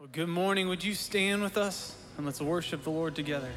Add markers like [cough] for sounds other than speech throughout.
Well, good morning. Would you stand with us and let's worship the Lord together?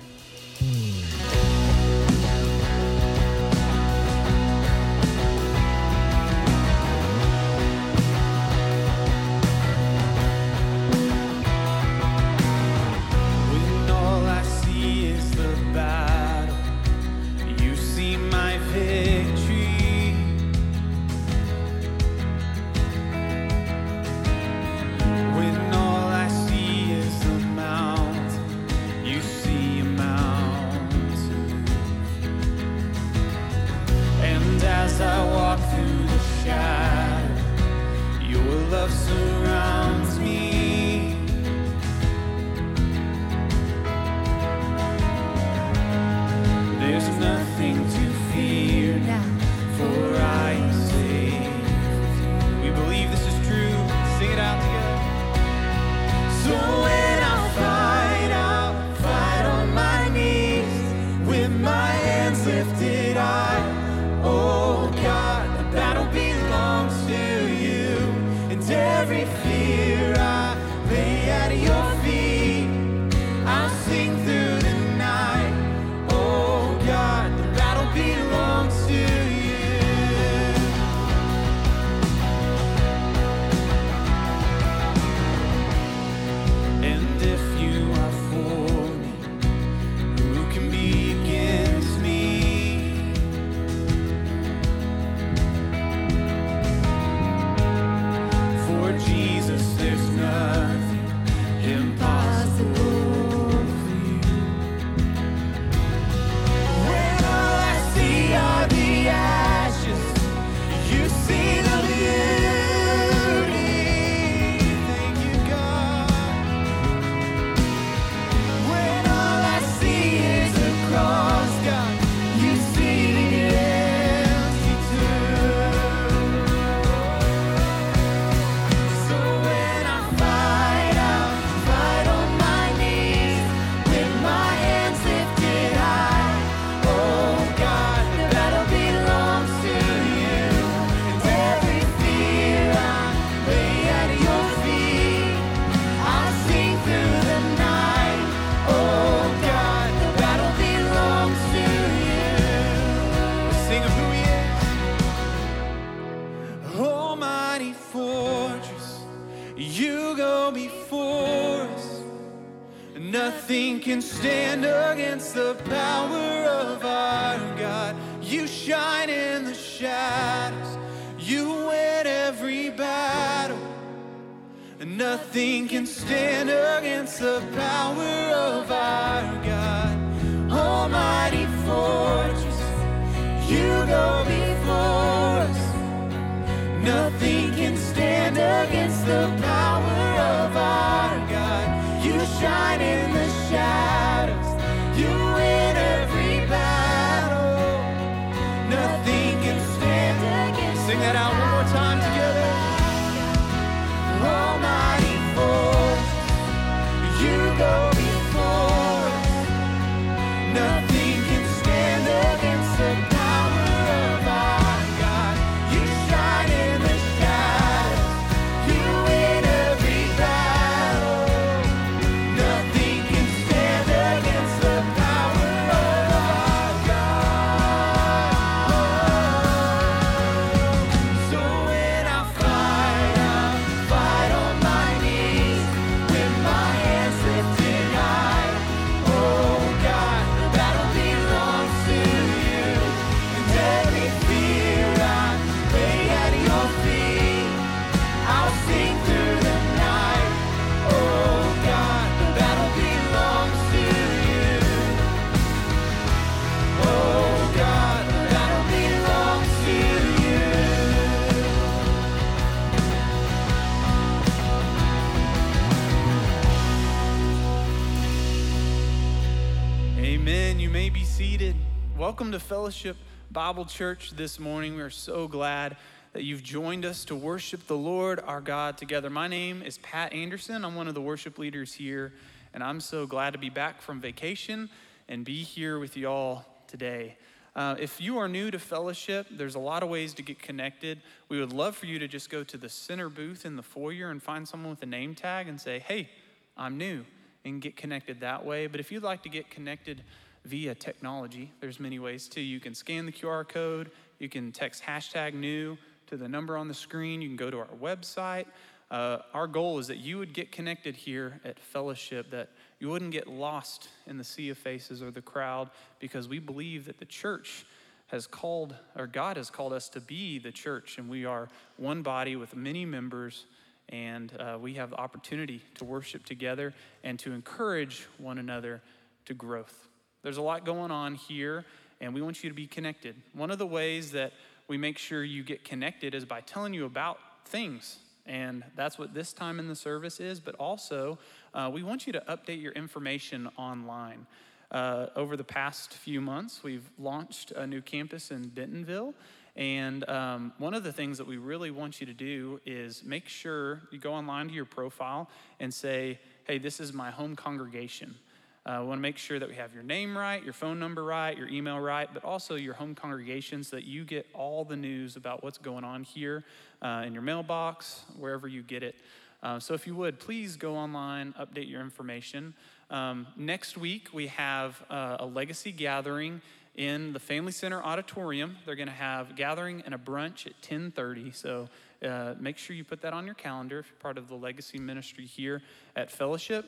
Welcome to Fellowship Bible Church this morning. We are so glad that you've joined us to worship the Lord our God together. My name is Pat Anderson. I'm one of the worship leaders here, and I'm so glad to be back from vacation and be here with you all today. Uh, if you are new to fellowship, there's a lot of ways to get connected. We would love for you to just go to the center booth in the foyer and find someone with a name tag and say, Hey, I'm new, and get connected that way. But if you'd like to get connected, via technology, there's many ways too. You can scan the QR code, you can text hashtag new to the number on the screen, you can go to our website. Uh, our goal is that you would get connected here at fellowship, that you wouldn't get lost in the sea of faces or the crowd, because we believe that the church has called, or God has called us to be the church, and we are one body with many members, and uh, we have the opportunity to worship together and to encourage one another to growth. There's a lot going on here, and we want you to be connected. One of the ways that we make sure you get connected is by telling you about things. And that's what this time in the service is, but also uh, we want you to update your information online. Uh, over the past few months, we've launched a new campus in Bentonville. And um, one of the things that we really want you to do is make sure you go online to your profile and say, hey, this is my home congregation. Uh, we want to make sure that we have your name right, your phone number right, your email right, but also your home congregation so that you get all the news about what's going on here uh, in your mailbox, wherever you get it. Uh, so if you would, please go online, update your information. Um, next week, we have uh, a legacy gathering in the Family Center auditorium. They're going to have gathering and a brunch at 10:30. So uh, make sure you put that on your calendar if you're part of the legacy ministry here at Fellowship.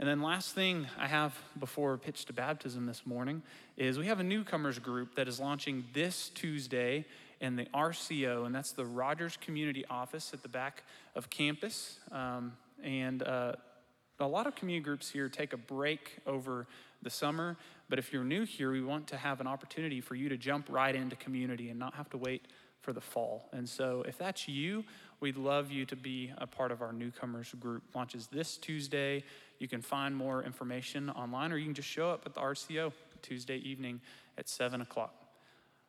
And then last thing I have before pitch to baptism this morning is we have a newcomers group that is launching this Tuesday in the RCO, and that's the Rogers Community Office at the back of campus. Um, and uh, a lot of community groups here take a break over the summer, but if you're new here, we want to have an opportunity for you to jump right into community and not have to wait for the fall. And so, if that's you, we'd love you to be a part of our newcomers group. Launches this Tuesday. You can find more information online, or you can just show up at the RCO Tuesday evening at 7 o'clock.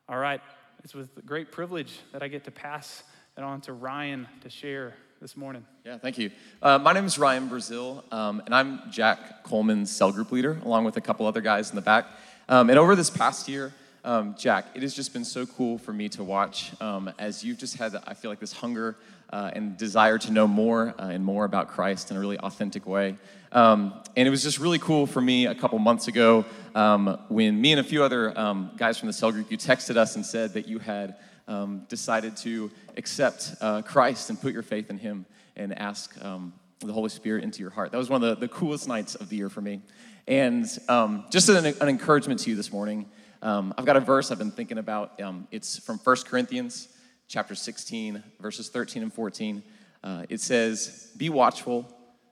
All right, it's with great privilege that I get to pass it on to Ryan to share this morning. Yeah, thank you. Uh, my name is Ryan Brazil, um, and I'm Jack Coleman's cell group leader, along with a couple other guys in the back. Um, and over this past year, um, Jack, it has just been so cool for me to watch um, as you've just had, I feel like, this hunger uh, and desire to know more uh, and more about Christ in a really authentic way. Um, and it was just really cool for me a couple months ago um, when me and a few other guys from the cell group, you texted us and said that you had um, decided to accept uh, Christ and put your faith in Him and ask um, the Holy Spirit into your heart. That was one of the, the coolest nights of the year for me. And um, just an, an, encouragement to you this morning, um, I've got a verse I've been thinking about. Um, it's from 1 Corinthians chapter 16, verses 13 and 14. Uh, it says, Be watchful,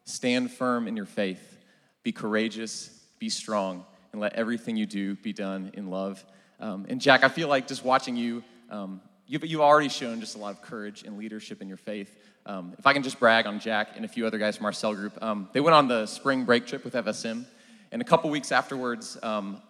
stand firm in your faith, be courageous, be strong, and let everything you do be done in love. Um, and Jack, I feel like just watching you um, you've, you've already shown just a lot of courage and leadership in your faith. Um, if I can just brag on Jack and a few other guys from our cell group, um, they went on the spring break trip with FSM, and a couple weeks afterwards, um,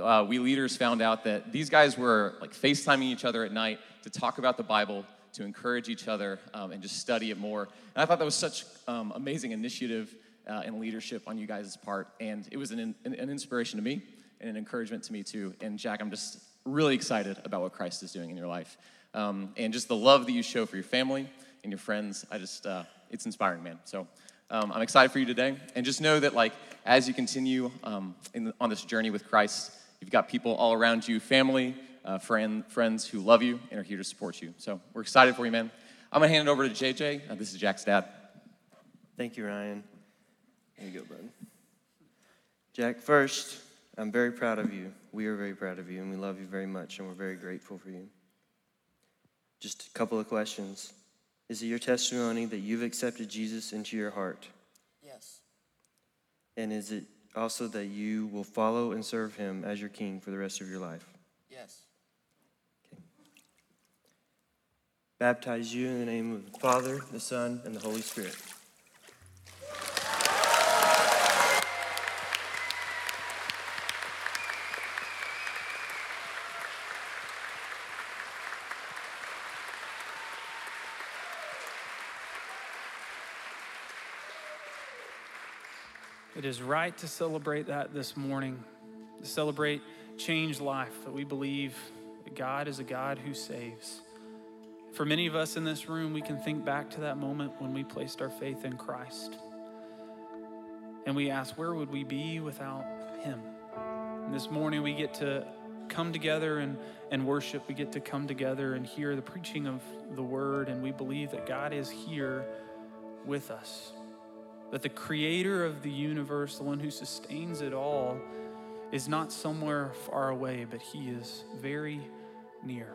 uh, we leaders found out that these guys were like FaceTiming each other at night to talk about the Bible, to encourage each other, um, and just study it more. And I thought that was such um, amazing initiative uh, and leadership on you guys' part, and it was an, an, an inspiration to me and an encouragement to me too. And Jack, I'm just really excited about what Christ is doing in your life. Um, and just the love that you show for your family and your friends, I just, uh, it's inspiring, man. So um, I'm excited for you today. And just know that, like, as you continue um, the, on this journey with Christ, you've got people all around you, family, uh, friend, friends who love you and are here to support you. So we're excited for you, man. I'm going to hand it over to JJ. Uh, this is Jack's dad. Thank you, Ryan. There you go, bud. Jack, first, I'm very proud of you. We are very proud of you, and we love you very much, and we're very grateful for you. Just a couple of questions. Is it your testimony that you've accepted Jesus into your heart? Yes. And is it also that you will follow and serve him as your king for the rest of your life? Yes. Okay. Baptize you in the name of the Father, the Son, and the Holy Spirit. Is right to celebrate that this morning, to celebrate changed life, that we believe that God is a God who saves. For many of us in this room, we can think back to that moment when we placed our faith in Christ. And we ask, where would we be without Him? And this morning we get to come together and, and worship. We get to come together and hear the preaching of the word. And we believe that God is here with us. That the creator of the universe, the one who sustains it all, is not somewhere far away, but he is very near.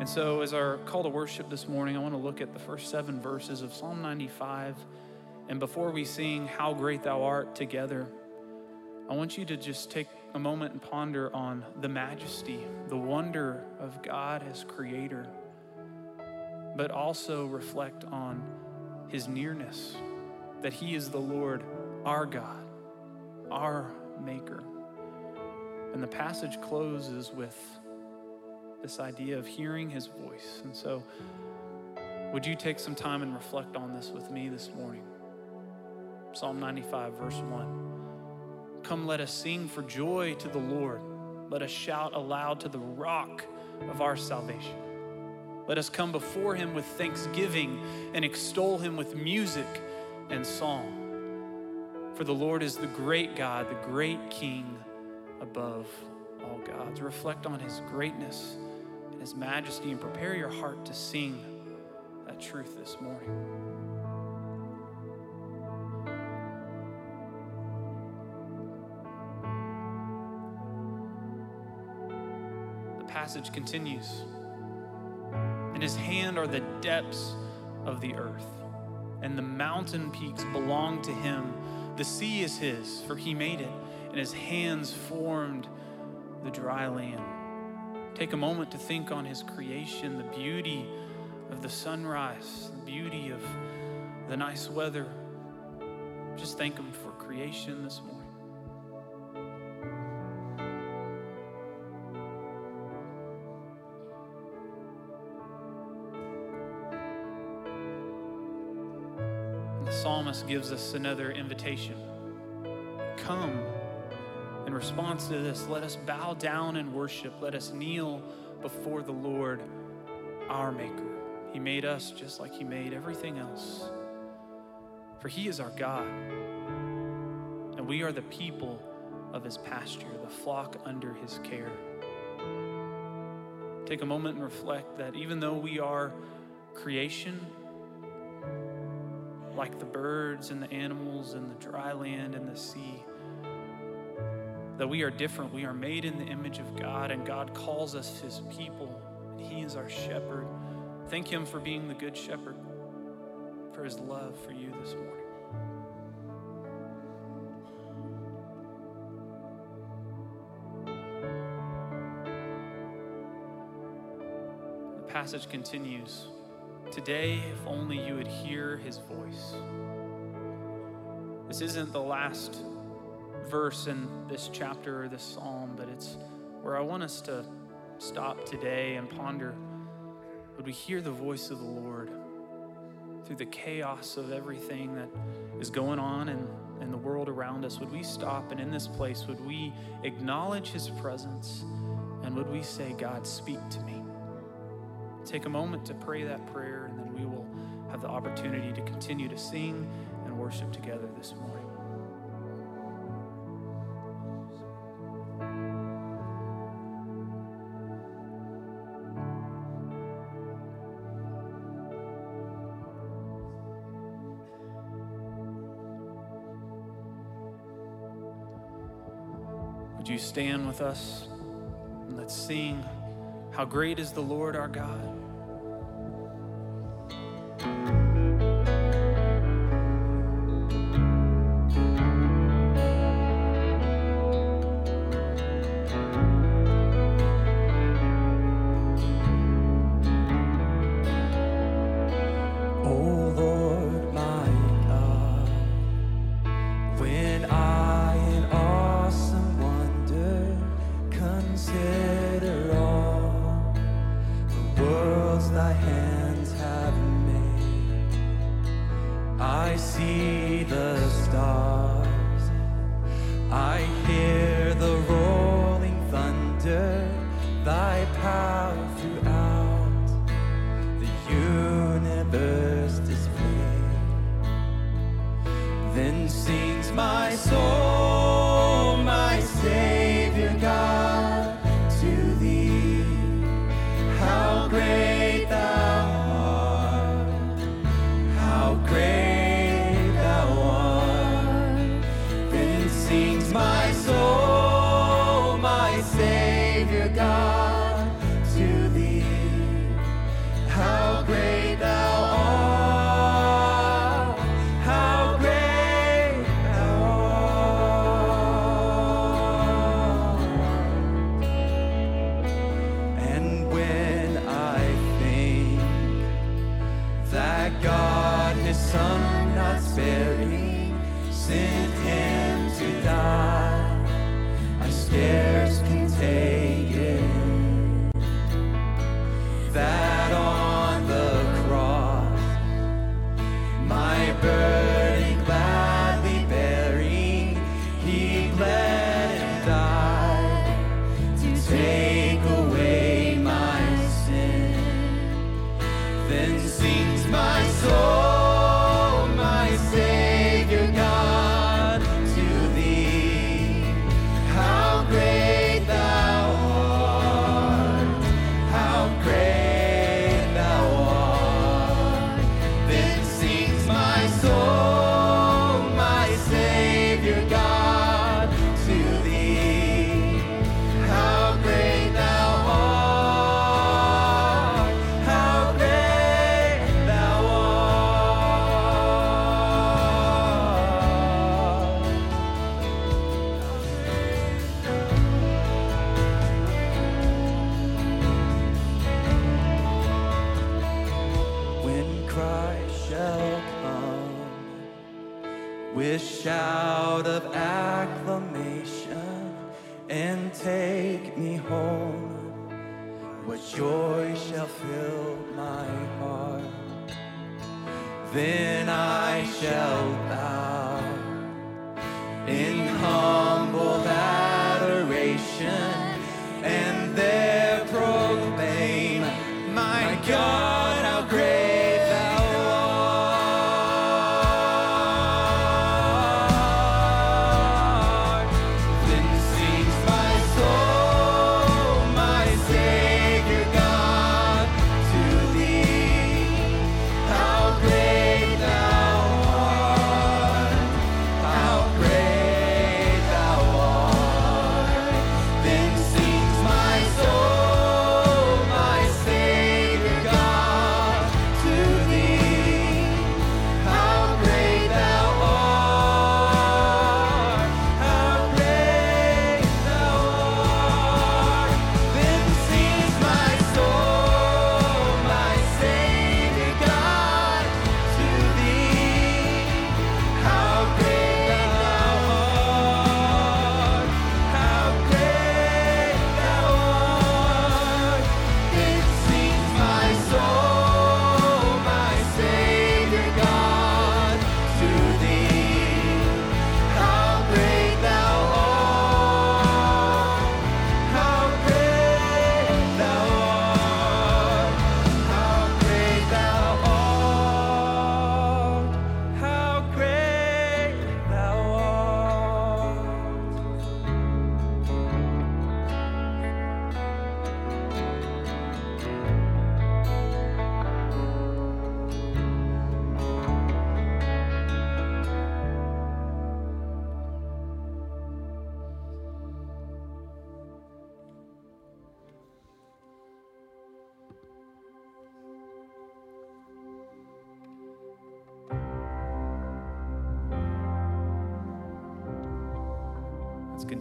And so, as our call to worship this morning, I want to look at the first seven verses of Psalm 95. And before we sing How Great Thou Art together, I want you to just take a moment and ponder on the majesty, the wonder of God as creator, but also reflect on his nearness, that he is the Lord, our God, our maker. And the passage closes with this idea of hearing his voice. And so, would you take some time and reflect on this with me this morning? Psalm 95, verse 1. Come, let us sing for joy to the Lord. Let us shout aloud to the rock of our salvation. Let us come before him with thanksgiving and extol him with music and song. For the Lord is the great God, the great King above all gods. Reflect on his greatness and his majesty and prepare your heart to sing that truth this morning. The passage continues. In his hand are the depths of the earth, and the mountain peaks belong to him. The sea is his, for he made it, and his hands formed the dry land. Take a moment to think on his creation, the beauty of the sunrise, the beauty of the nice weather. Just thank him for creation this morning. Gives us another invitation. Come. In response to this, let us bow down and worship. Let us kneel before the Lord, our Maker. He made us just like He made everything else. For He is our God, and we are the people of His pasture, the flock under His care. Take a moment and reflect that even though we are creation, like the birds and the animals and the dry land and the sea. That we are different. We are made in the image of God, and God calls us his people, and he is our shepherd. Thank him for being the good shepherd, for his love for you this morning. The passage continues. Today, if only you would hear his voice. This isn't the last verse in this chapter or this psalm, but it's where I want us to stop today and ponder would we hear the voice of the Lord through the chaos of everything that is going on in, in the world around us? Would we stop and in this place, would we acknowledge his presence and would we say, God, speak to me? Take a moment to pray that prayer, and then we will have the opportunity to continue to sing and worship together this morning. Would you stand with us and let's sing. How great is the Lord our God?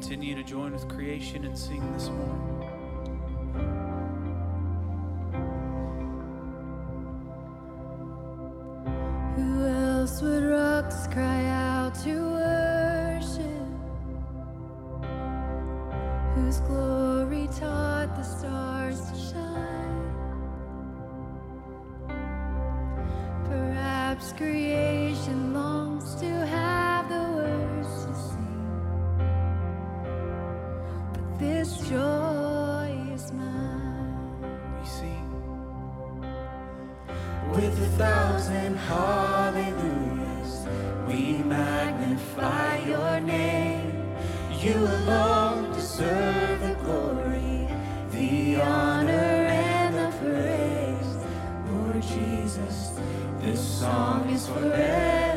Continue to join with creation and sing this morning. With a thousand hallelujahs, we magnify your name. You alone deserve the glory, the honor, and the praise. Lord Jesus, this song is forever.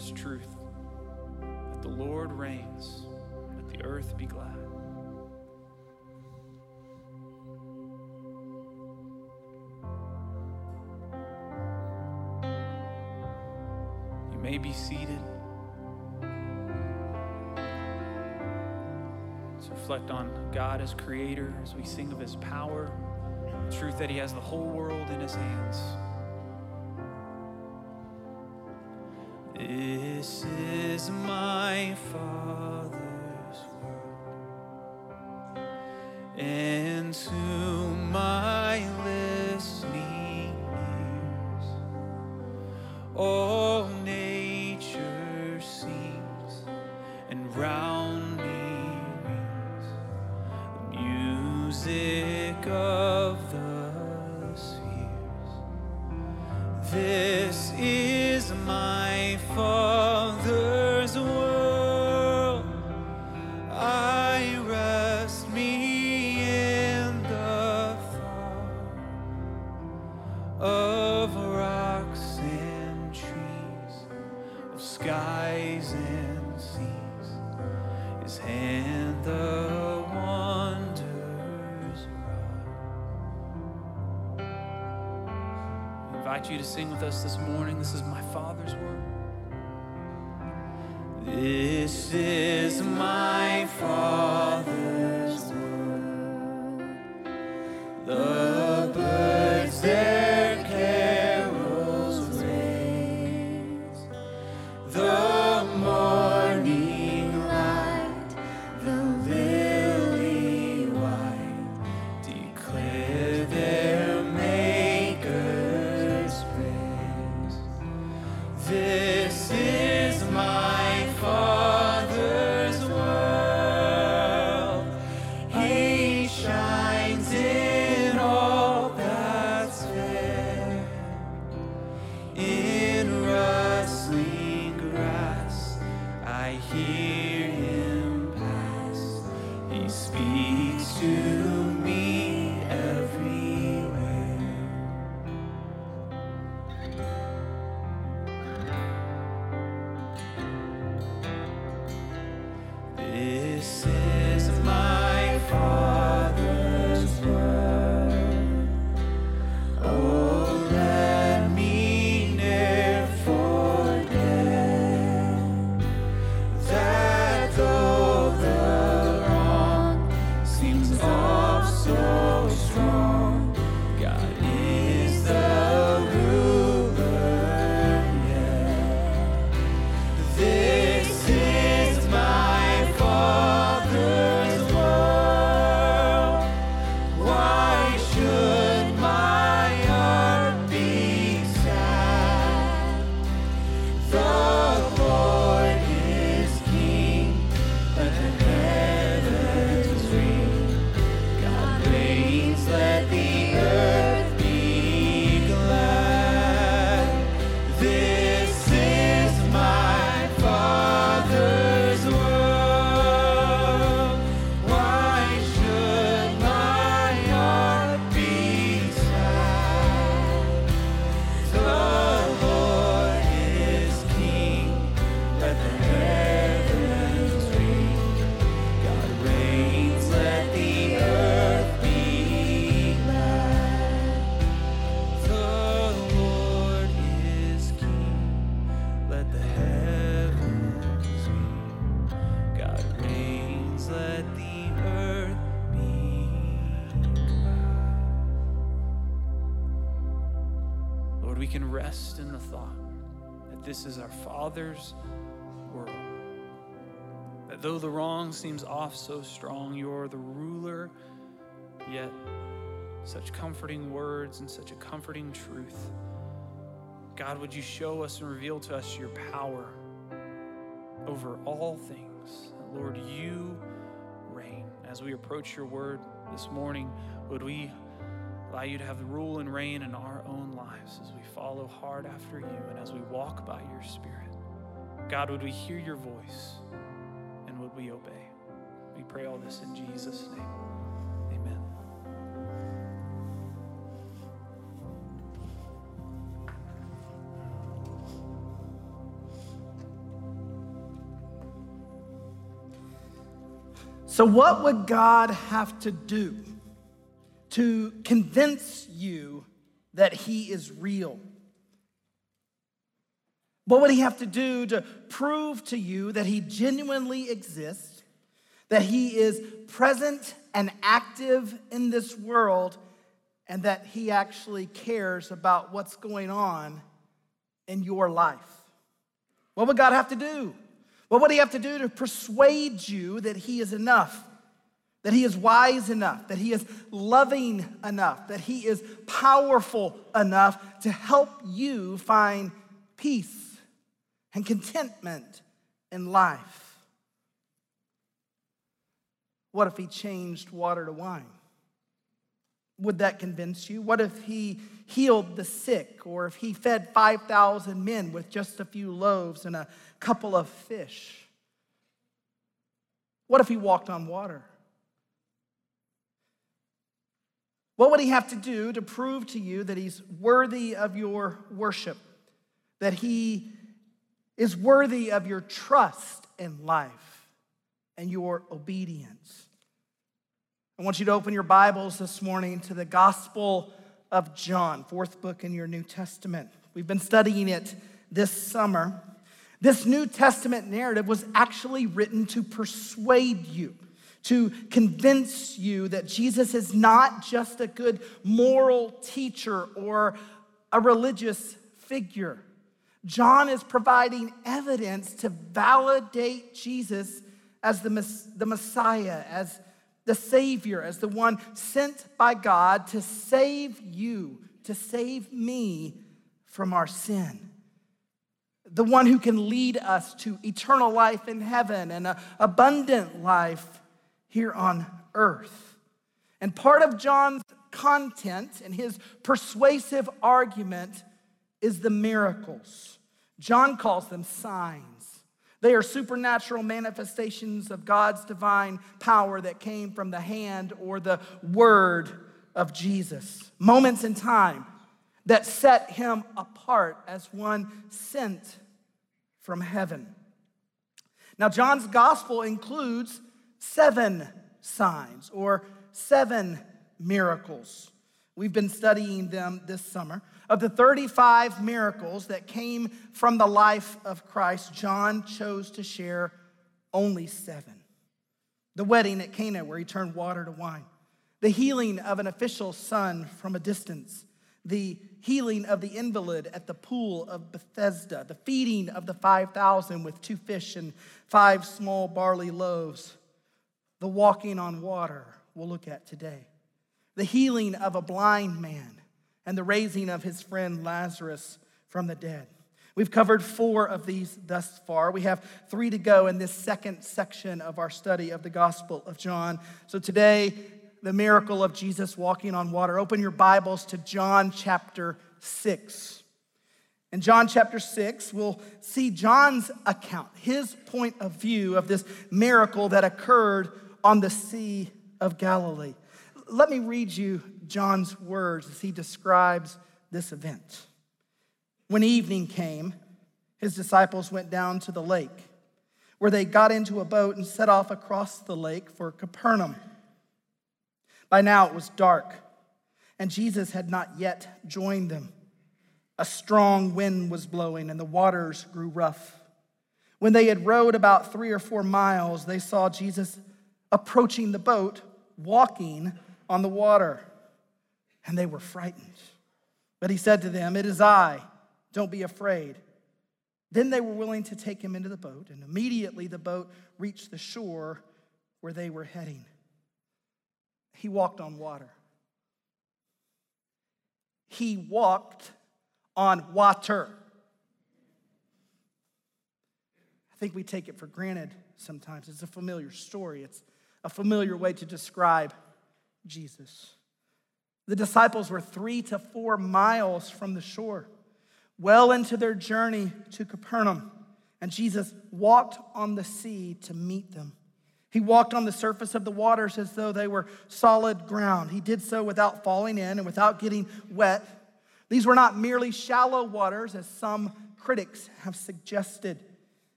this truth that the Lord reigns, let the earth be glad. You may be seated. Let's reflect on God as creator as we sing of his power, the truth that he has the whole world in his hands. fall. Sing with us this morning. This is my wrong seems off so strong, you're the ruler, yet such comforting words and such a comforting truth. God, would you show us and reveal to us your power over all things? Lord, you reign. As we approach your word this morning, would we allow you to have the rule and reign in our own lives as we follow hard after you and as we walk by your spirit? God, would we hear your voice would we obey? We pray all this in Jesus' name. Amen. So, what would God have to do to convince you that He is real? What would He have to do to prove to you that He genuinely exists, that He is present and active in this world, and that He actually cares about what's going on in your life? What would God have to do? What would he have to do to persuade you that he is enough? That he is wise enough, that he is loving enough, that he is powerful enough to help you find peace and contentment in life. What if he changed water to wine? Would that convince you? What if he healed the sick, or if he fed 5,000 men with just a few loaves and a couple of fish? What if he walked on water? What would he have to do to prove to you that he's worthy of your worship? That he is worthy of your trust in life and your obedience? I want you to open your Bibles this morning to the Gospel of John, fourth book in your New Testament. We've been studying it this summer. This New Testament narrative was actually written to persuade you to convince you that Jesus is not just a good moral teacher or a religious figure. John is providing evidence to validate Jesus as the, the Messiah, as the Savior, as the one sent by God to save you, to save me from our sin the one who can lead us to eternal life in heaven and abundant life here on earth. And part of John's content and his persuasive argument is the miracles. John calls them signs. They are supernatural manifestations of God's divine power that came from the hand or the word of Jesus. Moments in time that set him apart as one sent from heaven. Now, John's gospel includes seven signs or seven miracles. We've been studying them this summer. Of the 35 miracles that came from the life of Christ, John chose to share only seven. The wedding at Cana, where he turned water to wine, the healing of an official's son from a distance, the healing of the invalid at the pool of Bethesda, the feeding of the 5,000 with two fish and five small barley loaves, the walking on water we'll look at today, the healing of a blind man, and the raising of his friend Lazarus from the dead. We've covered four of these thus far. We have three to go in this second section of our study of the Gospel of John. So today, the miracle of Jesus walking on water. Open your Bibles to John chapter 6. In John chapter 6, we'll see John's account, his point of view of this miracle that occurred on the Sea of Galilee. Let me read you John's words as he describes this event. When evening came, his disciples went down to the lake, where they got into a boat and set off across the lake for Capernaum. By now it was dark, and Jesus had not yet joined them. A strong wind was blowing, and the waters grew rough. When they had rowed about three or four miles, they saw Jesus approaching the boat, walking on the water. And they were frightened. But he said to them, It is I, don't be afraid. Then they were willing to take him into the boat, and immediately the boat reached the shore where they were heading. He walked on water. He walked on water. I think we take it for granted sometimes. It's a familiar story. It's a familiar way to describe Jesus. The disciples were three to four miles from the shore, well into their journey to Capernaum, and Jesus walked on the sea to meet them. He walked on the surface of the waters as though they were solid ground. He did so without falling in and without getting wet. These were not merely shallow waters, as some critics have suggested.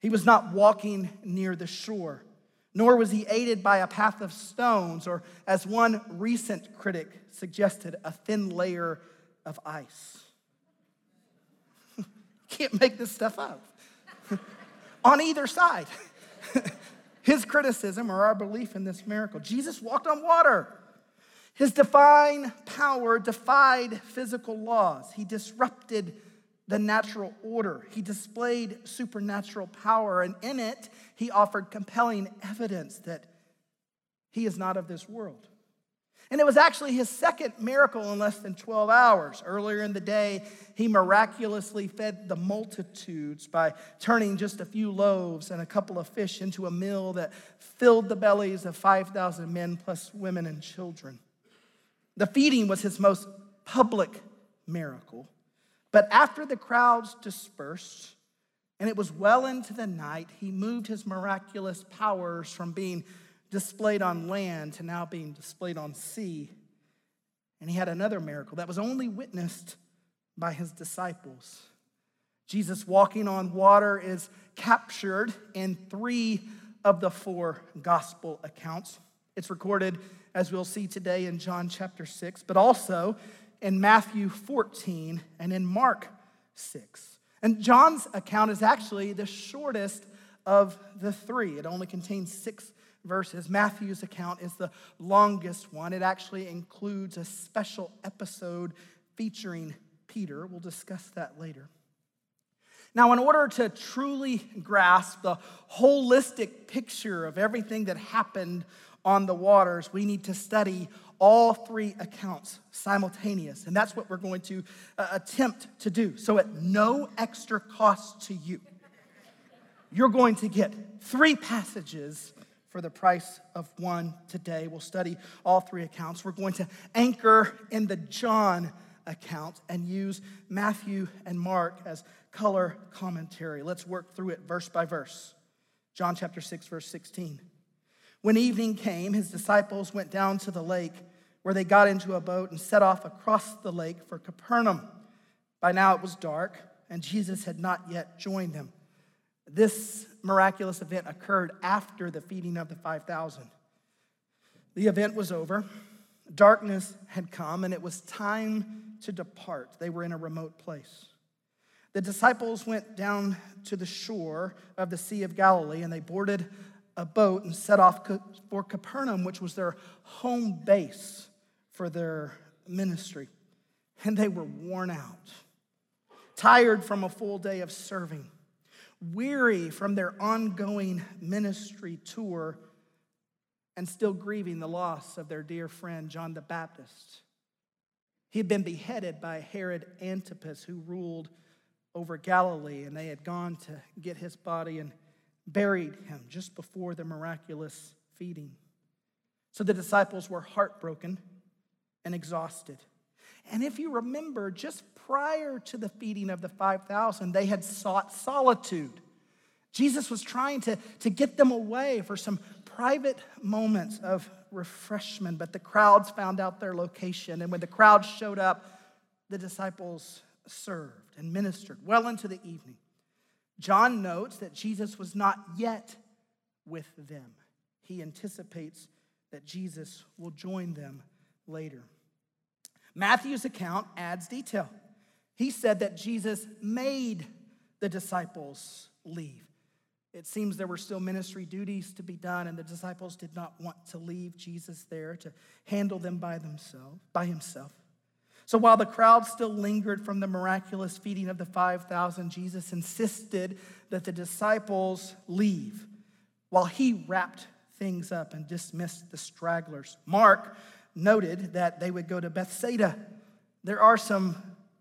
He was not walking near the shore nor was he aided by a path of stones, or as one recent critic suggested, a thin layer of ice. [laughs] Can't make this stuff up. [laughs] on either side. [laughs] His criticism or our belief in this miracle. Jesus walked on water. His divine power defied physical laws. He disrupted the natural order. He displayed supernatural power, and in it, he offered compelling evidence that he is not of this world. And it was actually his second miracle in less than 12 hours. Earlier in the day, he miraculously fed the multitudes by turning just a few loaves and a couple of fish into a meal that filled the bellies of 5,000 men plus women and children. The feeding was his most public miracle. But after the crowds dispersed, and it was well into the night, he moved his miraculous powers from being displayed on land to now being displayed on sea. And he had another miracle that was only witnessed by his disciples. Jesus walking on water is captured in three of the four gospel accounts. It's recorded, as we'll see today, in John chapter 6, but also in Matthew 14 and in Mark 6. And John's account is actually the shortest of the three, it only contains six verses. Matthew's account is the longest one. It actually includes a special episode featuring Peter. We'll discuss that later. Now, in order to truly grasp the holistic picture of everything that happened on the waters, we need to study all three accounts simultaneous. And that's what we're going to uh, attempt to do. So, at no extra cost to you, you're going to get three passages for the price of one today. We'll study all three accounts. We're going to anchor in the John account and use Matthew and Mark as color commentary. Let's work through it verse by verse. John chapter 6, verse 16. When evening came, his disciples went down to the lake where they got into a boat and set off across the lake for Capernaum. By now it was dark, and Jesus had not yet joined them. This miraculous event occurred after the feeding of the 5,000. The event was over, darkness had come, and it was time to depart. They were in a remote place. The disciples went down to the shore of the Sea of Galilee, and they boarded a boat and set off for Capernaum, which was their home base for their ministry. And they were worn out, tired from a full day of serving weary from their ongoing ministry tour and still grieving the loss of their dear friend John the Baptist. He had been beheaded by Herod Antipas, who ruled over Galilee, and they had gone to get his body and buried him just before the miraculous feeding. So the disciples were heartbroken and exhausted. And if you remember, just prior to the feeding of the 5,000, they had sought solitude. Jesus was trying to, to get them away for some private moments of refreshment, but the crowds found out their location. And when the crowds showed up, the disciples served and ministered well into the evening. John notes that Jesus was not yet with them. He anticipates that Jesus will join them later. Matthew's account adds detail. He said that Jesus made the disciples leave. It seems there were still ministry duties to be done, and the disciples did not want to leave Jesus there to handle them by themselves, by himself. So while the crowd still lingered from the miraculous feeding of the 5,000, Jesus insisted that the disciples leave while he wrapped things up and dismissed the stragglers. Mark noted that they would go to Bethsaida. There are some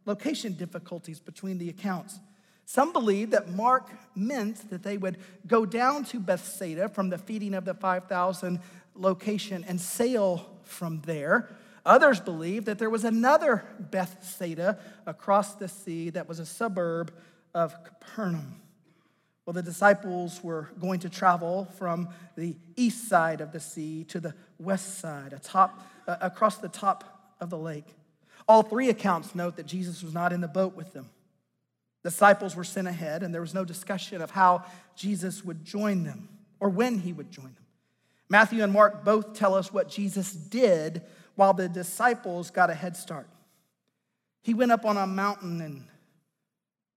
location difficulties between the accounts. Some believe that Mark meant that they would go down to Bethsaida from the feeding of the 5,000 location and sail from there. Others believe that there was another Bethsaida across the sea that was a suburb of Capernaum. Well, the disciples were going to travel from the east side of the sea to the west side, atop, uh, across the top of the lake. All three accounts note that Jesus was not in the boat with them. Disciples were sent ahead, and there was no discussion of how Jesus would join them or when he would join them. Matthew and Mark both tell us what Jesus did while the disciples got a head start. He went up on a mountain and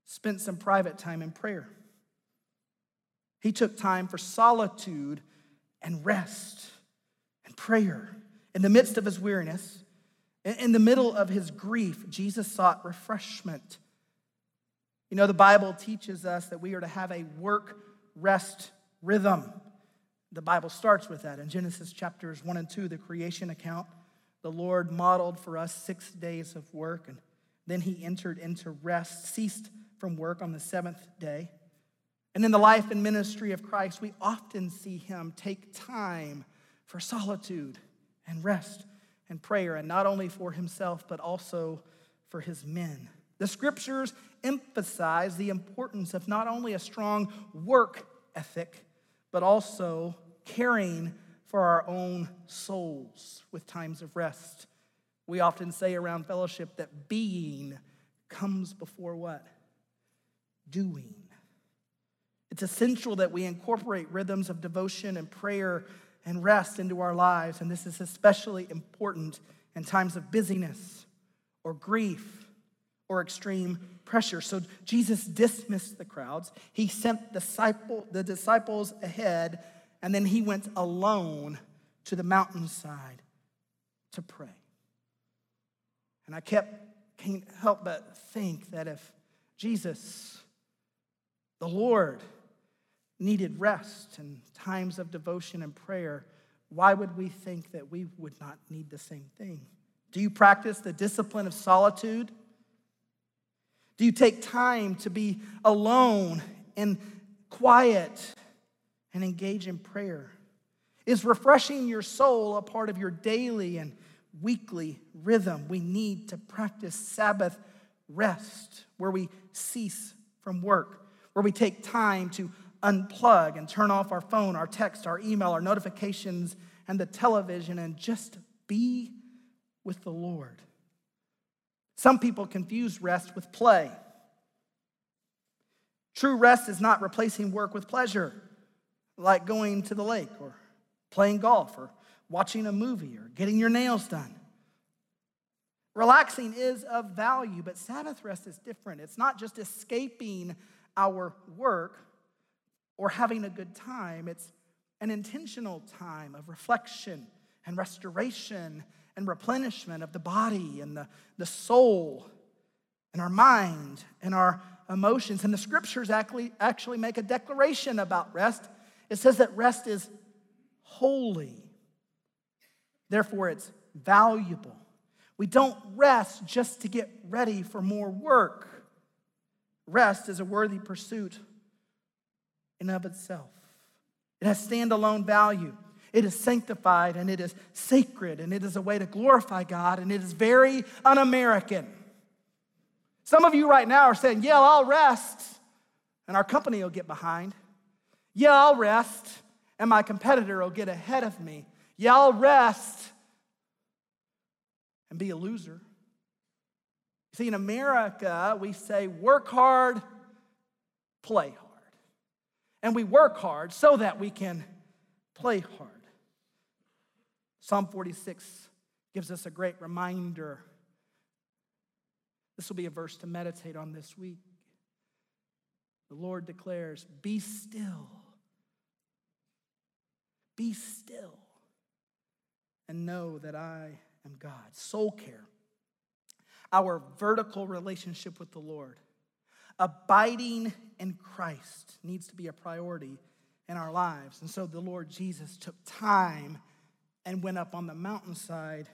spent some private time in prayer. He took time for solitude and rest and prayer. In the midst of his weariness, in the middle of his grief, Jesus sought refreshment you know, the Bible teaches us that we are to have a work rest rhythm. The Bible starts with that in Genesis chapters 1 and 2, the creation account. The Lord modeled for us six days of work, and then he entered into rest, ceased from work on the seventh day. And in the life and ministry of Christ, we often see him take time for solitude and rest and prayer, and not only for himself, but also for his men. The scriptures emphasize the importance of not only a strong work ethic, but also caring for our own souls with times of rest. We often say around fellowship that being comes before what? Doing. It's essential that we incorporate rhythms of devotion and prayer and rest into our lives, and this is especially important in times of busyness or grief or extreme pressure. So Jesus dismissed the crowds. He sent disciple, the disciples ahead, and then he went alone to the mountainside to pray. And I kept can't help but think that if Jesus, the Lord, needed rest and times of devotion and prayer, why would we think that we would not need the same thing? Do you practice the discipline of solitude? Do you take time to be alone and quiet and engage in prayer? Is refreshing your soul a part of your daily and weekly rhythm? We need to practice Sabbath rest where we cease from work, where we take time to unplug and turn off our phone, our text, our email, our notifications, and the television and just be with the Lord. Some people confuse rest with play. True rest is not replacing work with pleasure, like going to the lake or playing golf or watching a movie or getting your nails done. Relaxing is of value, but Sabbath rest is different. It's not just escaping our work or having a good time, it's an intentional time of reflection and restoration and replenishment of the body and the, the soul and our mind and our emotions. And the scriptures actually, actually make a declaration about rest. It says that rest is holy, therefore, it's valuable. We don't rest just to get ready for more work. Rest is a worthy pursuit in of itself. It has standalone value. It is sanctified and it is sacred and it is a way to glorify God and it is very un American. Some of you right now are saying, Yeah, I'll rest and our company will get behind. Yeah, I'll rest and my competitor will get ahead of me. Yeah, I'll rest and be a loser. See, in America, we say work hard, play hard. And we work hard so that we can play hard. Psalm 46 gives us a great reminder. This will be a verse to meditate on this week. The Lord declares, Be still. Be still and know that I am God. Soul care, our vertical relationship with the Lord, abiding in Christ needs to be a priority in our lives. And so the Lord Jesus took time and went up on the mountainside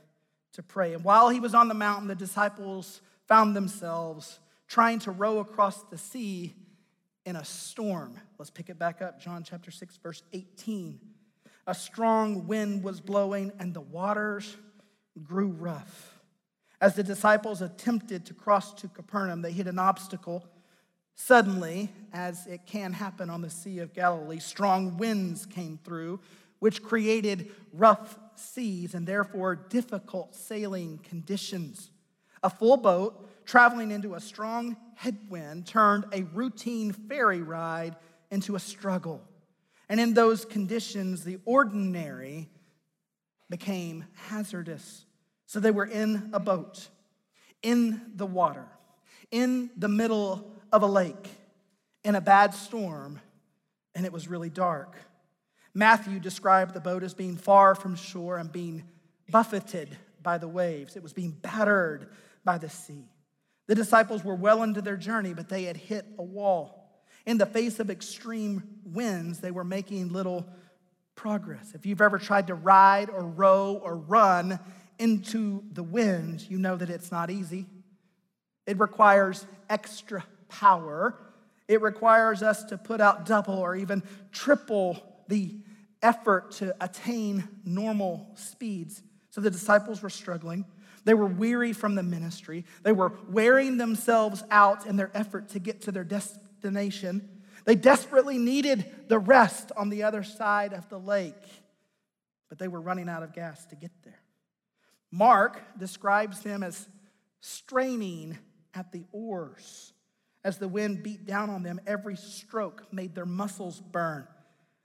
to pray. And while he was on the mountain, the disciples found themselves trying to row across the sea in a storm. Let's pick it back up, John chapter 6, verse 18. A strong wind was blowing, and the waters grew rough. As the disciples attempted to cross to Capernaum, they hit an obstacle. Suddenly, as it can happen on the Sea of Galilee, strong winds came through, which created rough seas and therefore difficult sailing conditions. A full boat traveling into a strong headwind turned a routine ferry ride into a struggle. And in those conditions, the ordinary became hazardous. So they were in a boat, in the water, in the middle of a lake, in a bad storm, and it was really dark. Matthew described the boat as being far from shore and being buffeted by the waves. It was being battered by the sea. The disciples were well into their journey, but they had hit a wall. In the face of extreme winds, they were making little progress. If you've ever tried to ride or row or run into the wind, you know that it's not easy. It requires extra power. It requires us to put out double or even triple the effort to attain normal speeds. So the disciples were struggling. They were weary from the ministry. They were wearing themselves out in their effort to get to their destination. They desperately needed the rest on the other side of the lake, but they were running out of gas to get there. Mark describes them as straining at the oars. As the wind beat down on them, every stroke made their muscles burn.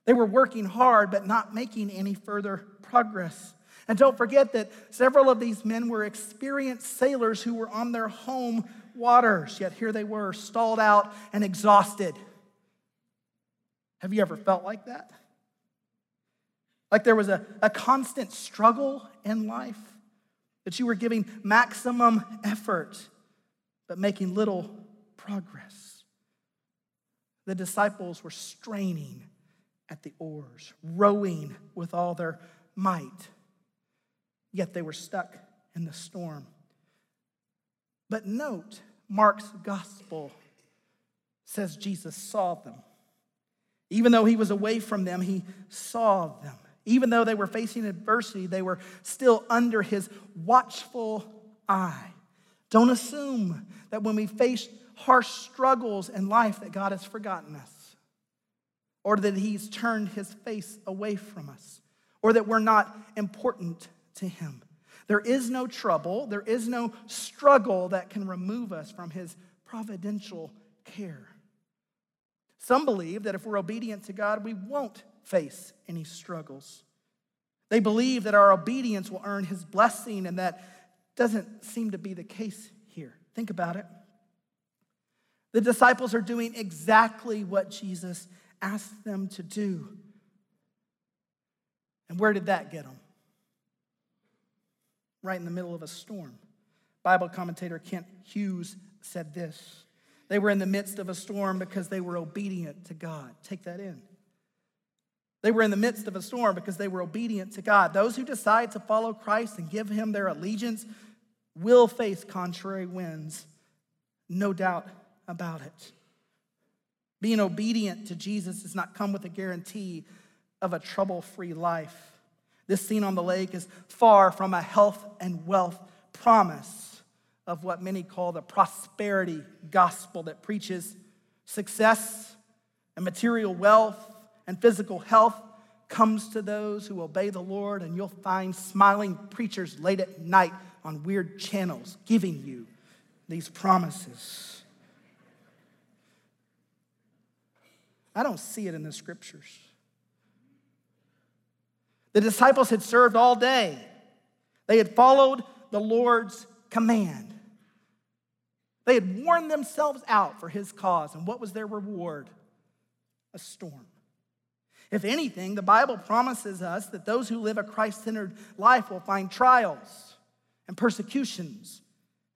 They were working hard, but not making any further progress. And don't forget that several of these men were experienced sailors who were on their home waters, yet here they were, stalled out and exhausted. Have you ever felt like that? Like there was a, a constant struggle in life, that you were giving maximum effort, but making little progress. The disciples were straining at the oars, rowing with all their might yet they were stuck in the storm. But note, Mark's gospel says Jesus saw them. Even though he was away from them, he saw them. Even though they were facing adversity, they were still under his watchful eye. Don't assume that when we face harsh struggles in life that God has forgotten us or that he's turned his face away from us or that we're not important to Him. There is no trouble, there is no struggle that can remove us from His providential care. Some believe that if we're obedient to God, we won't face any struggles. They believe that our obedience will earn His blessing, and that doesn't seem to be the case here. Think about it. The disciples are doing exactly what Jesus asked them to do. And where did that get them? Right in the middle of a storm. Bible commentator Kent Hughes said this They were in the midst of a storm because they were obedient to God. Take that in. They were in the midst of a storm because they were obedient to God. Those who decide to follow Christ and give him their allegiance will face contrary winds, no doubt about it. Being obedient to Jesus does not come with a guarantee of a trouble free life. This scene on the lake is far from a health and wealth promise of what many call the prosperity gospel that preaches success and material wealth and physical health comes to those who obey the Lord, and you'll find smiling preachers late at night on weird channels giving you these promises. I don't see it in the scriptures. The disciples had served all day, they had followed the Lord's command. They had worn themselves out for his cause. And what was their reward? A storm. If anything, the Bible promises us that those who live a Christ centered life will find trials and persecutions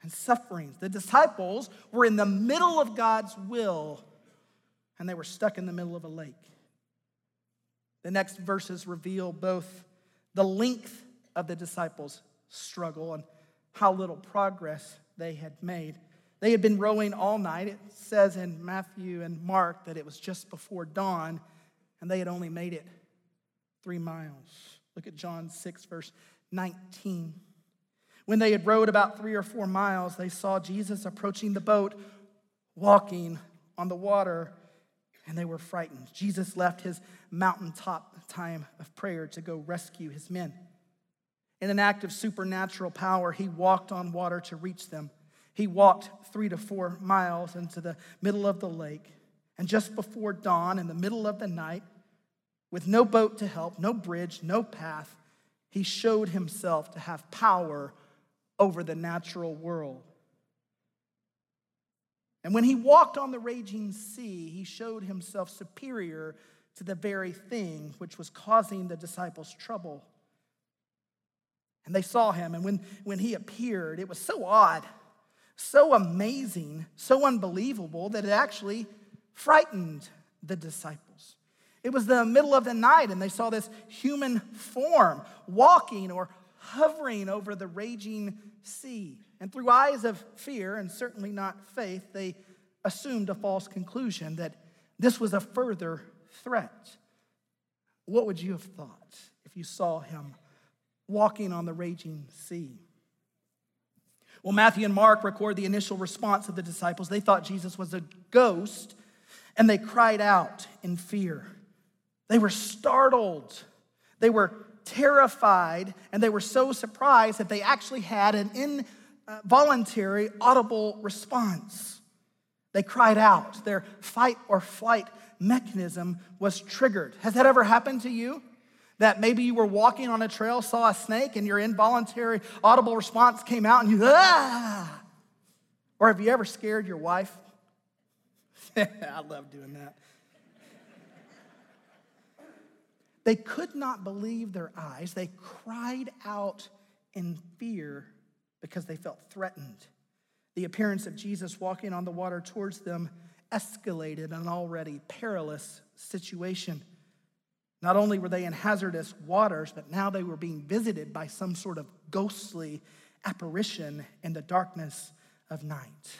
and sufferings. The disciples were in the middle of God's will and they were stuck in the middle of a lake. The next verses reveal both the length of the disciples' struggle and how little progress they had made. They had been rowing all night. It says in Matthew and Mark that it was just before dawn, and they had only made it three miles. Look at John 6, verse 19. When they had rowed about three or four miles, they saw Jesus approaching the boat, walking on the water and they were frightened. Jesus left his mountaintop time of prayer to go rescue his men. In an act of supernatural power, he walked on water to reach them. He walked three to four miles into the middle of the lake. And just before dawn, in the middle of the night, with no boat to help, no bridge, no path, he showed himself to have power over the natural world. And when he walked on the raging sea, he showed himself superior to the very thing which was causing the disciples trouble. And they saw him, and when, when he appeared, it was so odd, so amazing, so unbelievable that it actually frightened the disciples. It was the middle of the night, and they saw this human form walking or hovering over the raging sea. And through eyes of fear, and certainly not faith, they assumed a false conclusion that this was a further threat. What would you have thought if you saw him walking on the raging sea? Well, Matthew and Mark record the initial response of the disciples. They thought Jesus was a ghost and they cried out in fear. They were startled. They were terrified and they were so surprised that they actually had an involuntary audible response. They cried out. Their fight or flight mechanism was triggered. Has that ever happened to you? That maybe you were walking on a trail, saw a snake, and your involuntary audible response came out and you, ah! Or have you ever scared your wife? [laughs] I love doing that. They could not believe their eyes. They cried out in fear because they felt threatened. The appearance of Jesus walking on the water towards them escalated an already perilous situation. Not only were they in hazardous waters, but now they were being visited by some sort of ghostly apparition in the darkness of night.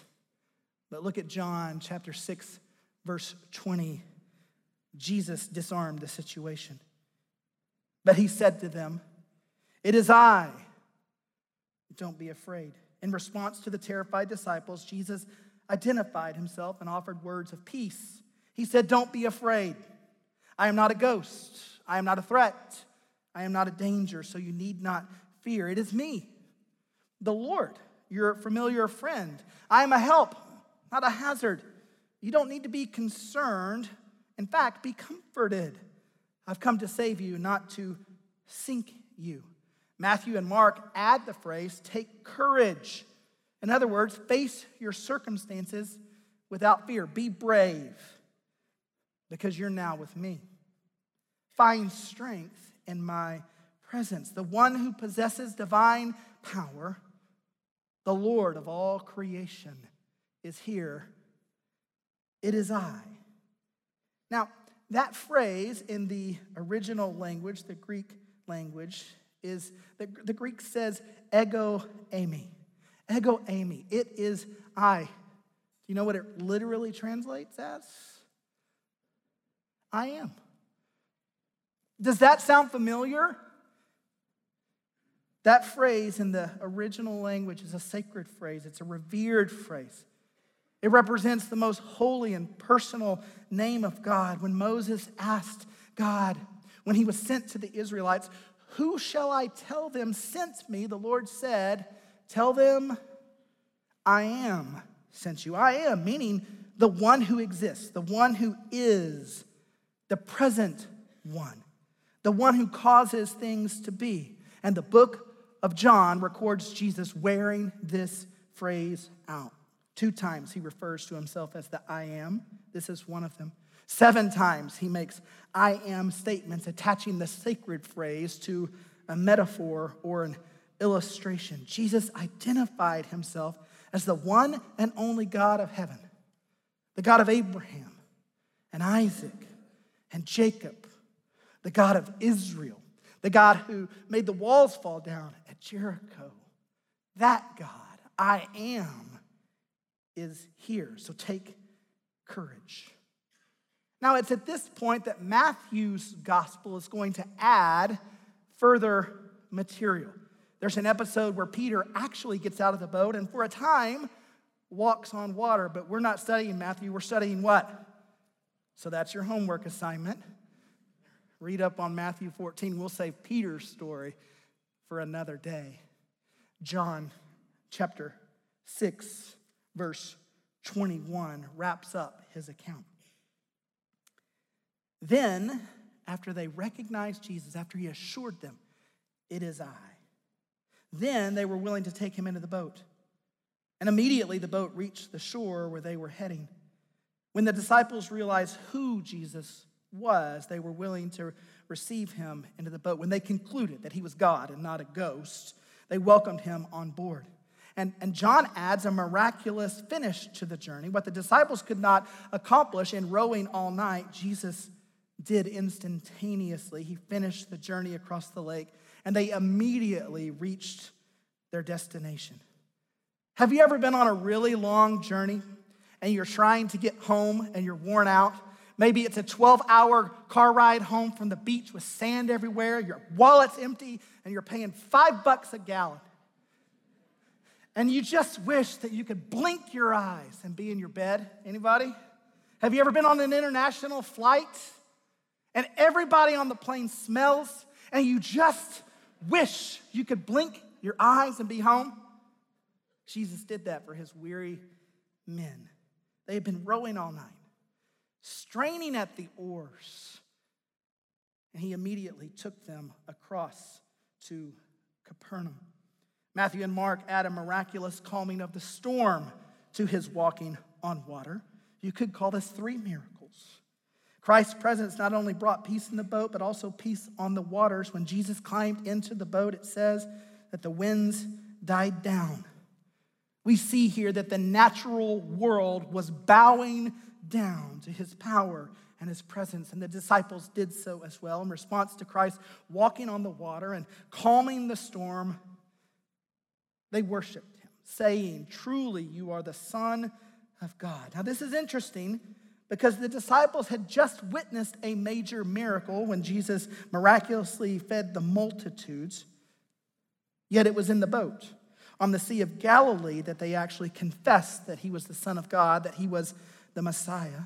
But look at John chapter 6, verse 20. Jesus disarmed the situation. But he said to them, It is I. Don't be afraid. In response to the terrified disciples, Jesus identified himself and offered words of peace. He said, Don't be afraid. I am not a ghost. I am not a threat. I am not a danger, so you need not fear. It is me, the Lord, your familiar friend. I am a help, not a hazard. You don't need to be concerned. In fact, be comforted. I've come to save you, not to sink you. Matthew and Mark add the phrase, take courage. In other words, face your circumstances without fear. Be brave because you're now with me. Find strength in my presence. The one who possesses divine power, the Lord of all creation, is here. It is I. Now, that phrase in the original language, the Greek language, is the, the Greek says ego eimi. Ego eimi. It is I. Do you know what it literally translates as? I am. Does that sound familiar? That phrase in the original language is a sacred phrase, it's a revered phrase. It represents the most holy and personal name of God. When Moses asked God, when he was sent to the Israelites, Who shall I tell them sent me? The Lord said, Tell them, I am sent you. I am, meaning the one who exists, the one who is, the present one, the one who causes things to be. And the book of John records Jesus wearing this phrase out. Two times he refers to himself as the I am. This is one of them. Seven times he makes I am statements attaching the sacred phrase to a metaphor or an illustration. Jesus identified himself as the one and only God of heaven, the God of Abraham and Isaac and Jacob, the God of Israel, the God who made the walls fall down at Jericho. That God, I am is here. So take courage. Now, it's at this point that Matthew's gospel is going to add further material. There's an episode where Peter actually gets out of the boat and for a time walks on water, but we're not studying Matthew, we're studying what? So that's your homework assignment. Read up on Matthew 14. We'll save Peter's story for another day. John chapter 6 verse 21 wraps up his account. Then, after they recognized Jesus, after he assured them, It is I, then they were willing to take him into the boat. And immediately the boat reached the shore where they were heading. When the disciples realized who Jesus was, they were willing to receive him into the boat. When they concluded that he was God and not a ghost, they welcomed him on board. And, and John adds a miraculous finish to the journey. What the disciples could not accomplish in rowing all night, Jesus did instantaneously. He finished the journey across the lake and they immediately reached their destination. Have you ever been on a really long journey and you're trying to get home and you're worn out? Maybe it's a 12 hour car ride home from the beach with sand everywhere, your wallet's empty, and you're paying five bucks a gallon. And you just wish that you could blink your eyes and be in your bed. Anybody? Have you ever been on an international flight and everybody on the plane smells and you just wish you could blink your eyes and be home? Jesus did that for his weary men. They had been rowing all night, straining at the oars, and he immediately took them across to Capernaum. Matthew and Mark add a miraculous calming of the storm to his walking on water. You could call this three miracles. Christ's presence not only brought peace in the boat, but also peace on the waters. When Jesus climbed into the boat, it says that the winds died down. We see here that the natural world was bowing down to his power and his presence, and the disciples did so as well in response to Christ walking on the water and calming the storm. They worshiped him, saying, Truly, you are the Son of God. Now, this is interesting because the disciples had just witnessed a major miracle when Jesus miraculously fed the multitudes, yet it was in the boat on the Sea of Galilee that they actually confessed that he was the Son of God, that he was the Messiah.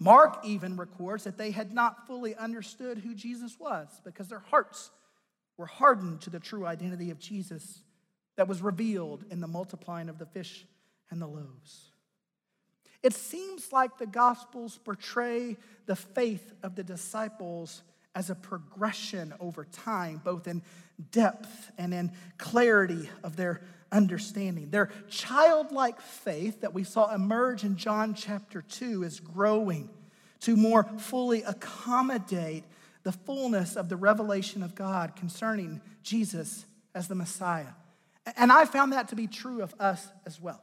Mark even records that they had not fully understood who Jesus was because their hearts were hardened to the true identity of Jesus that was revealed in the multiplying of the fish and the loaves. It seems like the Gospels portray the faith of the disciples as a progression over time, both in depth and in clarity of their understanding. Their childlike faith that we saw emerge in John chapter 2 is growing to more fully accommodate the fullness of the revelation of God concerning Jesus as the Messiah. And I found that to be true of us as well.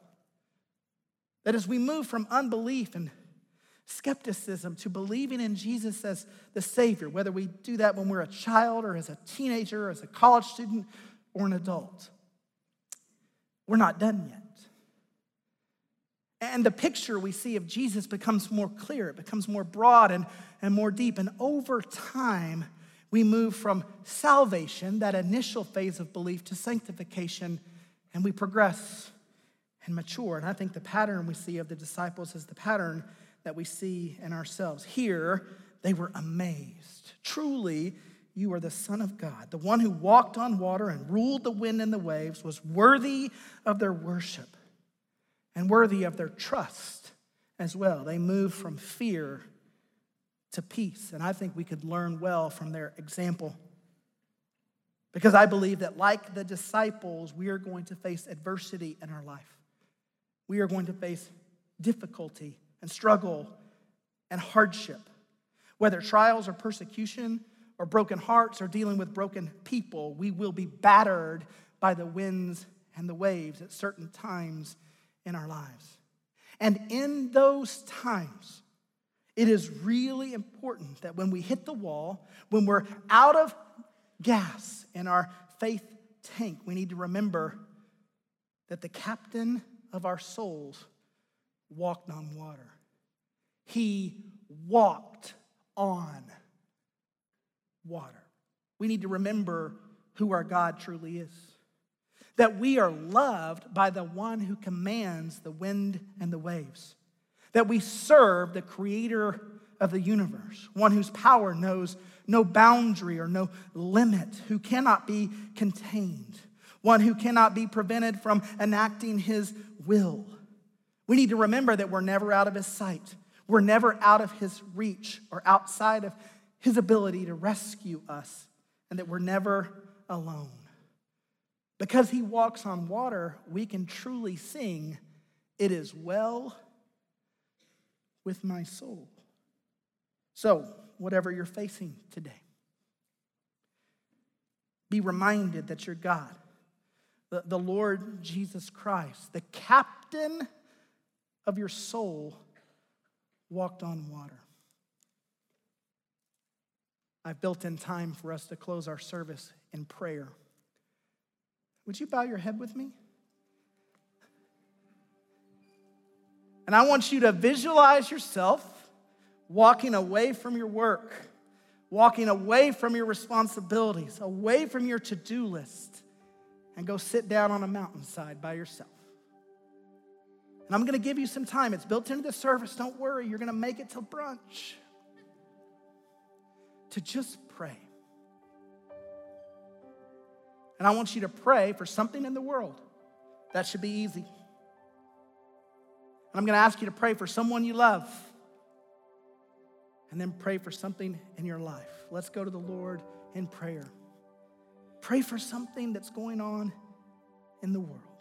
That as we move from unbelief and skepticism to believing in Jesus as the Savior, whether we do that when we're a child or as a teenager or as a college student or an adult, we're not done yet. And the picture we see of Jesus becomes more clear, it becomes more broad and, and more deep. And over time, we move from salvation, that initial phase of belief, to sanctification, and we progress and mature. And I think the pattern we see of the disciples is the pattern that we see in ourselves. Here, they were amazed. Truly, you are the Son of God. The one who walked on water and ruled the wind and the waves was worthy of their worship and worthy of their trust as well. They moved from fear to peace. And I think we could learn well from their example. Because I believe that, like the disciples, we are going to face adversity in our life. We are going to face difficulty and struggle and hardship. Whether trials or persecution or broken hearts or dealing with broken people, we will be battered by the winds and the waves at certain times in our lives. And in those times, it is really important that when we hit the wall, when we're out of gas in our faith tank, we need to remember that the captain of our souls walked on water. He walked on water. We need to remember who our God truly is. That we are loved by the one who commands the wind and the waves that we serve the creator of the universe, one whose power knows no boundary or no limit, who cannot be contained, one who cannot be prevented from enacting his will. We need to remember that we're never out of his sight. We're never out of his reach or outside of his ability to rescue us, and that we're never alone. Because he walks on water, we can truly sing, It is well with my soul. So, whatever you're facing today, be reminded that your God, the, the Lord Jesus Christ, the captain of your soul, walked on water. I've built in time for us to close our service in prayer. Would you bow your head with me? And I want you to visualize yourself walking away from your work, walking away from your responsibilities, away from your to do list, and go sit down on a mountainside by yourself. And I'm going to give you some time. It's built into the service. Don't worry, you're going to make it till brunch. To just pray. And I want you to pray for something in the world. That should be easy. And I'm going to ask you to pray for someone you love. And then pray for something in your life. Let's go to the Lord in prayer. Pray for something that's going on in the world.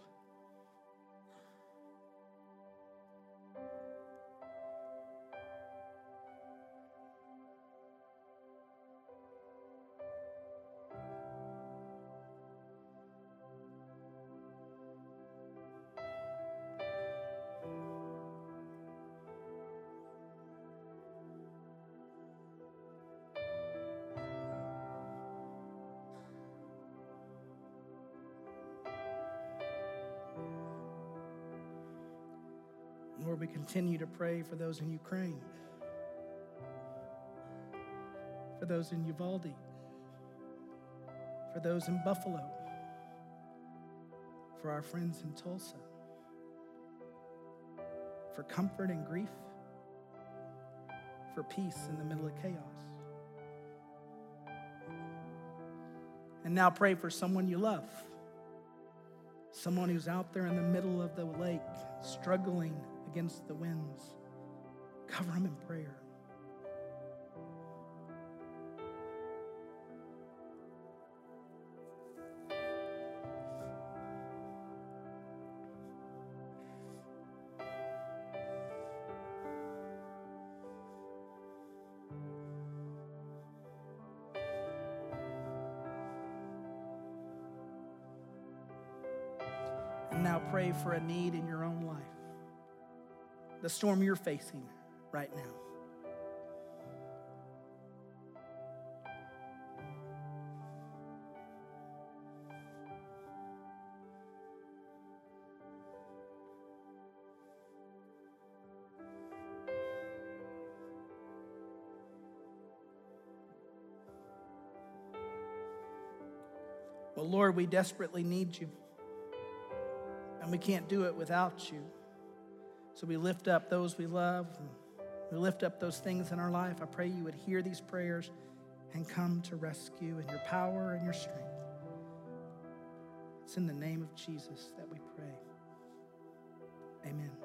Continue to pray for those in Ukraine, for those in Uvalde, for those in Buffalo, for our friends in Tulsa, for comfort and grief, for peace in the middle of chaos. And now pray for someone you love, someone who's out there in the middle of the lake struggling against the winds. Cover them in prayer. Now pray for a need in your the storm you're facing right now. Well, Lord, we desperately need you. And we can't do it without you. So we lift up those we love. We lift up those things in our life. I pray you would hear these prayers and come to rescue in your power and your strength. It's in the name of Jesus that we pray. Amen.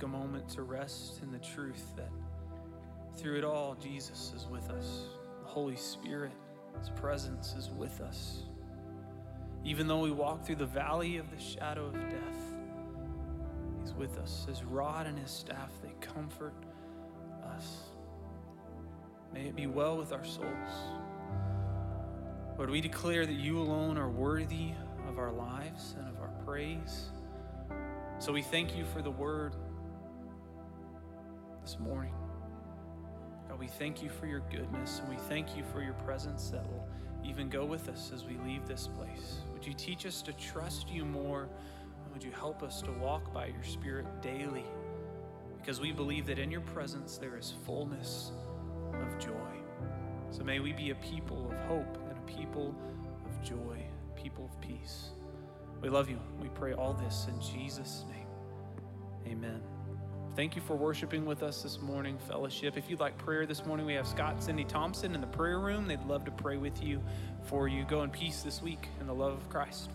Take a moment to rest in the truth that through it all, Jesus is with us. The Holy Spirit, His presence is with us. Even though we walk through the valley of the shadow of death, He's with us. His rod and His staff, they comfort us. May it be well with our souls. Lord, we declare that you alone are worthy of our lives and of our praise. So we thank you for the word this morning. God, we thank you for your goodness and we thank you for your presence that will even go with us as we leave this place. Would you teach us to trust you more? And would you help us to walk by your Spirit daily? Because we believe that in your presence there is fullness of joy. So may we be a people of hope and a people of joy, people of peace. We love you. We pray all this in Jesus' name. Amen. Thank you for worshiping with us this morning, fellowship. If you'd like prayer this morning, we have Scott Cindy Thompson in the prayer room. They'd love to pray with you for you. Go in peace this week in the love of Christ.